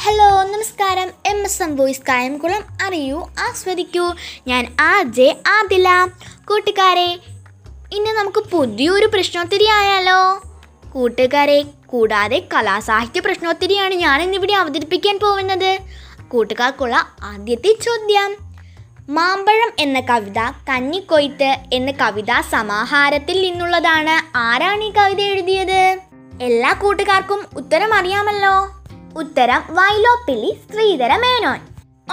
Hello നമസ്കാരം. M S M voice Kayamkulam അറിയൂ ആസ്വദിക്കൂ. ഞാൻ ആജെ ആദില. കൂട്ടുകാരെ ഇന്ന് നമുക്ക് പുതിയൊരു പ്രശ്നോത്തരി ആയാലോ? കൂട്ടുകാരെ കൂടാതെ കലാസാഹിത്യ പ്രശ്നോത്തരിയാണ് ഞാൻ ഇന്നിവിടെ അവതരിപ്പിക്കാൻ പോകുന്നത്. കൂട്ടുകാർക്കുള്ള ആദ്യത്തെ ചോദ്യം. മാമ്പഴം എന്ന കവിത കന്നിക്കൊയ്ത്ത് എന്ന കവിതാ സമാഹാരത്തിൽ നിന്നുള്ളതാണ്. ആരാണ് ഈ കവിത എഴുതിയത്? എല്ലാ കൂട്ടുകാർക്കും ഉത്തരം അറിയാമല്ലോ. ഉത്തരം വൈലോപ്പിള്ളി ശ്രീധര മേനോൻ.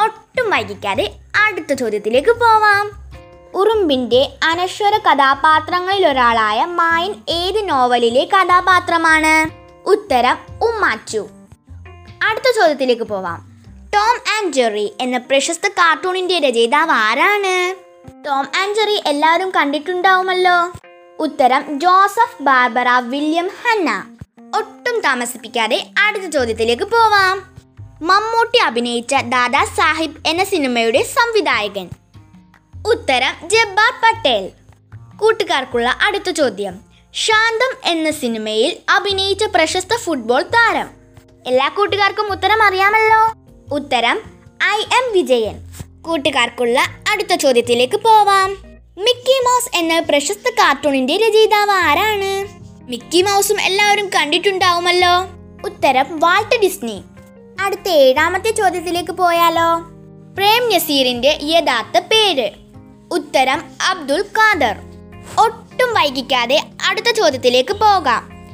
ഒട്ടും വൈകിക്കാതെ അടുത്ത ചോദ്യത്തിലേക്ക് പോവാം. ഉറുമ്പിന്റെ അനശ്വര കഥാപാത്രങ്ങളിൽ ഒരാളായ മായൻ ഏത് നോവലിലെ കഥാപാത്രമാണ്? ഉത്തരം ഉമ്മാച്ചു. അടുത്ത ചോദ്യത്തിലേക്ക് പോവാം. ടോം ആൻഡ് ജെറി എന്ന പ്രശസ്ത കാർട്ടൂണിന്റെ രചയിതാവ് ആരാണ്? ടോം ആൻഡ് ജെറി എല്ലാവരും കണ്ടിട്ടുണ്ടാവുമല്ലോ. ഉത്തരം ജോസഫ് ബാർബറ വില്യം ഹന്ന. ഒട്ടും താമസിപ്പിക്കാതെ അടുത്ത ചോദ്യത്തിലേക്ക് പോവാം. മമ്മൂട്ടി അഭിനയിച്ച ദാദാ സാഹിബ് എന്ന സിനിമയുടെ സംവിധായകൻ. ഉത്തരം ജബ്ബാർ പട്ടേൽ. കൂട്ടുകാർക്കുള്ള അടുത്ത ചോദ്യം. ശാന്തം എന്ന സിനിമയിൽ അഭിനയിച്ച പ്രശസ്ത ഫുട്ബോൾ താരം. എല്ലാ കൂട്ടുകാർക്കും ഉത്തരം അറിയാമല്ലോ. ഉത്തരം ഐ എം വിജയൻ. കൂട്ടുകാർക്കുള്ള അടുത്ത ചോദ്യത്തിലേക്ക് പോവാം. മിക്കി മൗസ് എന്ന പ്രശസ്ത കാർട്ടൂണിന്റെ രചയിതാവ് ആരാണ്? മിക്കി മൗസും എല്ലാവരും കണ്ടിട്ടുണ്ടാവുമല്ലോ. ഉത്തരം വാൾട്ട് ഡിസ്നി. അടുത്ത ഏഴാമത്തെ ചോദ്യത്തിലേക്ക് പോയാലോ. പ്രേം നസീറിന്റെ യഥാർത്ഥ പേര്. ഉത്തരം അബ്ദുൽ ഖാദർ. ഒട്ടും വൈകിക്കാതെ അടുത്ത ചോദ്യത്തിലേക്ക് പോകാം.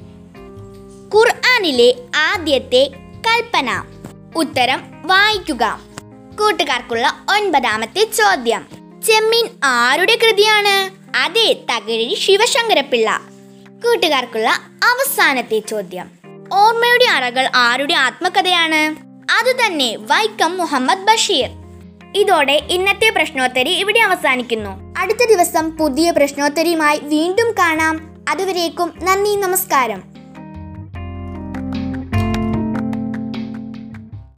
ഖുർആാനിലെ ആദ്യത്തെ കൽപ്പന. ഉത്തരം വായിക്കുക. കൂട്ടുകാർക്കുള്ള ഒൻപതാമത്തെ ചോദ്യം. ചെമ്മീൻ ആരുടെ കൃതിയാണ്? അതെ തകഴി ശിവശങ്കരപ്പിള്ള. കൂട്ടുകാർക്കുള്ള അവസാനത്തെ ചോദ്യം. ഓർമ്മയുടെ അറകൾ ആരുടെ ആത്മകഥയാണ്? അത് തന്നെ വൈക്കം മുഹമ്മദ് ബഷീർ. ഇതോടെ ഇന്നത്തെ പ്രശ്നോത്തരി ഇവിടെ അവസാനിക്കുന്നു. അടുത്ത ദിവസം പുതിയ പ്രശ്നോത്തരിയുമായി വീണ്ടും കാണാം. അതുവരേക്കും നന്ദി നമസ്കാരം.